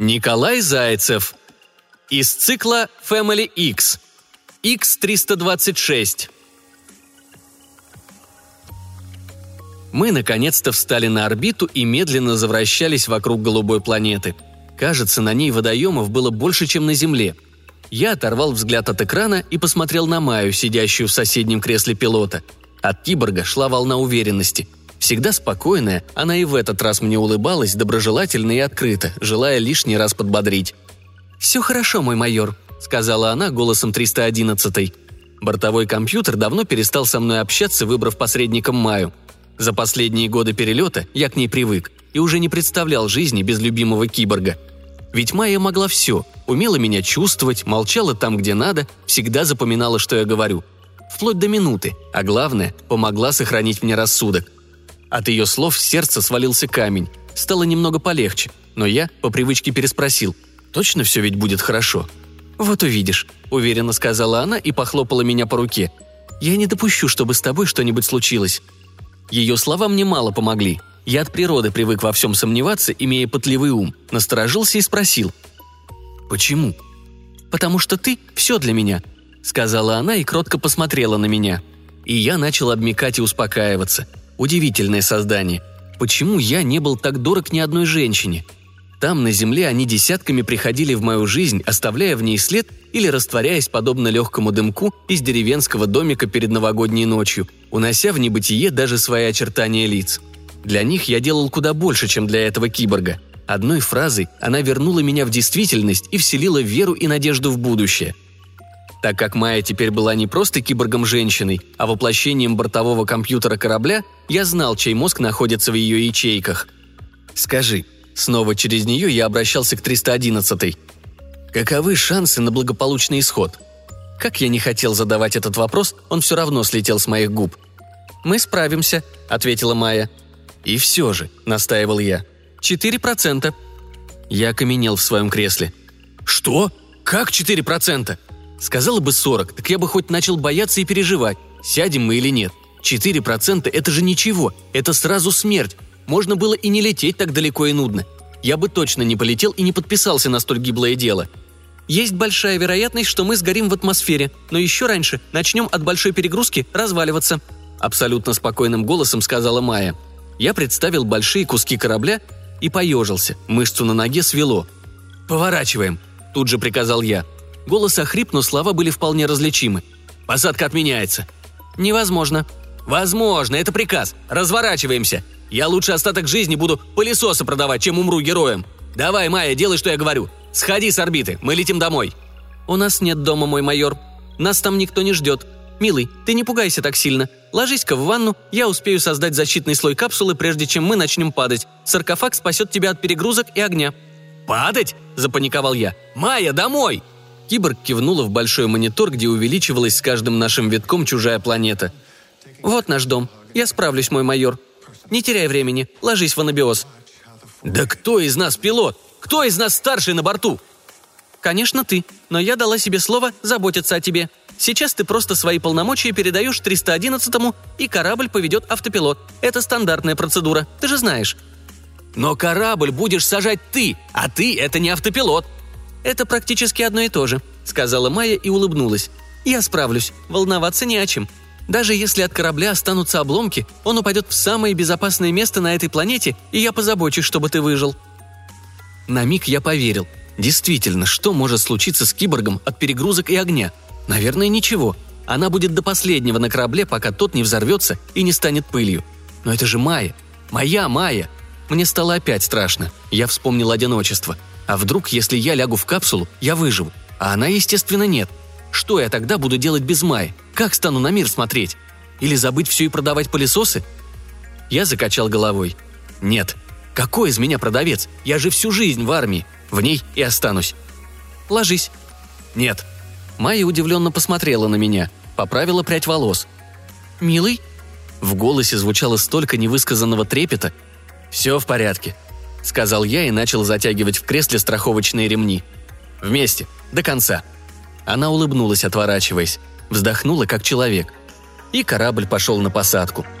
Николай Зайцев. Из цикла Family X. X326. Мы наконец-то встали на орбиту и медленно завращались вокруг голубой планеты. Кажется, на ней водоемов было больше, чем на Земле. Я оторвал взгляд от экрана и посмотрел на Маю, сидящую в соседнем кресле пилота. От киборга шла волна уверенности – Всегда спокойная, она и в этот раз мне улыбалась доброжелательно и открыто, желая лишний раз подбодрить. «Все хорошо, мой майор», — сказала она голосом 311-й. Бортовой компьютер давно перестал со мной общаться, выбрав посредником Маю. За последние годы перелета я к ней привык и уже не представлял жизни без любимого киборга. Ведь Майя могла все, умела меня чувствовать, молчала там, где надо, всегда запоминала, что я говорю. Вплоть до минуты, а главное, помогла сохранить мне рассудок – от ее слов в сердце свалился камень. Стало немного полегче, но я по привычке переспросил. «Точно все ведь будет хорошо?» «Вот увидишь», — уверенно сказала она и похлопала меня по руке. «Я не допущу, чтобы с тобой что-нибудь случилось». Ее слова мне мало помогли. Я от природы привык во всем сомневаться, имея пытливый ум, насторожился и спросил. «Почему?» «Потому что ты – все для меня», – сказала она и кротко посмотрела на меня. И я начал обмекать и успокаиваться – Удивительное создание. Почему я не был так дорог ни одной женщине? Там, на земле, они десятками приходили в мою жизнь, оставляя в ней след или растворяясь подобно легкому дымку из деревенского домика перед новогодней ночью, унося в небытие даже свои очертания лиц. Для них я делал куда больше, чем для этого киборга. Одной фразой она вернула меня в действительность и вселила веру и надежду в будущее – так как Майя теперь была не просто киборгом-женщиной, а воплощением бортового компьютера корабля, я знал, чей мозг находится в ее ячейках. «Скажи», снова через нее я обращался к 311-й. «Каковы шансы на благополучный исход?» Как я не хотел задавать этот вопрос, он все равно слетел с моих губ. «Мы справимся», — ответила Майя. «И все же», — настаивал я. «Четыре процента». Я окаменел в своем кресле. «Что? Как четыре процента?» Сказала бы 40, так я бы хоть начал бояться и переживать, сядем мы или нет. 4% – это же ничего, это сразу смерть. Можно было и не лететь так далеко и нудно. Я бы точно не полетел и не подписался на столь гиблое дело. Есть большая вероятность, что мы сгорим в атмосфере, но еще раньше начнем от большой перегрузки разваливаться», – абсолютно спокойным голосом сказала Майя. Я представил большие куски корабля и поежился, мышцу на ноге свело. «Поворачиваем», – тут же приказал я. Голос охрип, но слова были вполне различимы. «Посадка отменяется». «Невозможно». «Возможно, это приказ. Разворачиваемся. Я лучше остаток жизни буду пылесосы продавать, чем умру героем. Давай, Майя, делай, что я говорю. Сходи с орбиты, мы летим домой». «У нас нет дома, мой майор. Нас там никто не ждет. Милый, ты не пугайся так сильно. Ложись-ка в ванну, я успею создать защитный слой капсулы, прежде чем мы начнем падать. Саркофаг спасет тебя от перегрузок и огня». «Падать?» – запаниковал я. «Майя, домой!» Киборг кивнула в большой монитор, где увеличивалась с каждым нашим витком чужая планета. «Вот наш дом. Я справлюсь, мой майор. Не теряй времени. Ложись в анабиоз». «Да кто из нас пилот? Кто из нас старший на борту?» «Конечно ты, но я дала себе слово заботиться о тебе. Сейчас ты просто свои полномочия передаешь 311-му, и корабль поведет автопилот. Это стандартная процедура, ты же знаешь». «Но корабль будешь сажать ты, а ты — это не автопилот», «Это практически одно и то же», — сказала Майя и улыбнулась. «Я справлюсь, волноваться не о чем. Даже если от корабля останутся обломки, он упадет в самое безопасное место на этой планете, и я позабочусь, чтобы ты выжил». На миг я поверил. Действительно, что может случиться с киборгом от перегрузок и огня? Наверное, ничего. Она будет до последнего на корабле, пока тот не взорвется и не станет пылью. Но это же Майя. Моя Майя. Мне стало опять страшно. Я вспомнил одиночество – а вдруг, если я лягу в капсулу, я выживу? А она, естественно, нет. Что я тогда буду делать без Майи? Как стану на мир смотреть? Или забыть все и продавать пылесосы? Я закачал головой. Нет. Какой из меня продавец? Я же всю жизнь в армии. В ней и останусь. Ложись. Нет. Майя удивленно посмотрела на меня, поправила прядь волос. «Милый?» В голосе звучало столько невысказанного трепета. «Все в порядке. — сказал я и начал затягивать в кресле страховочные ремни. «Вместе, до конца». Она улыбнулась, отворачиваясь, вздохнула, как человек. И корабль пошел на посадку –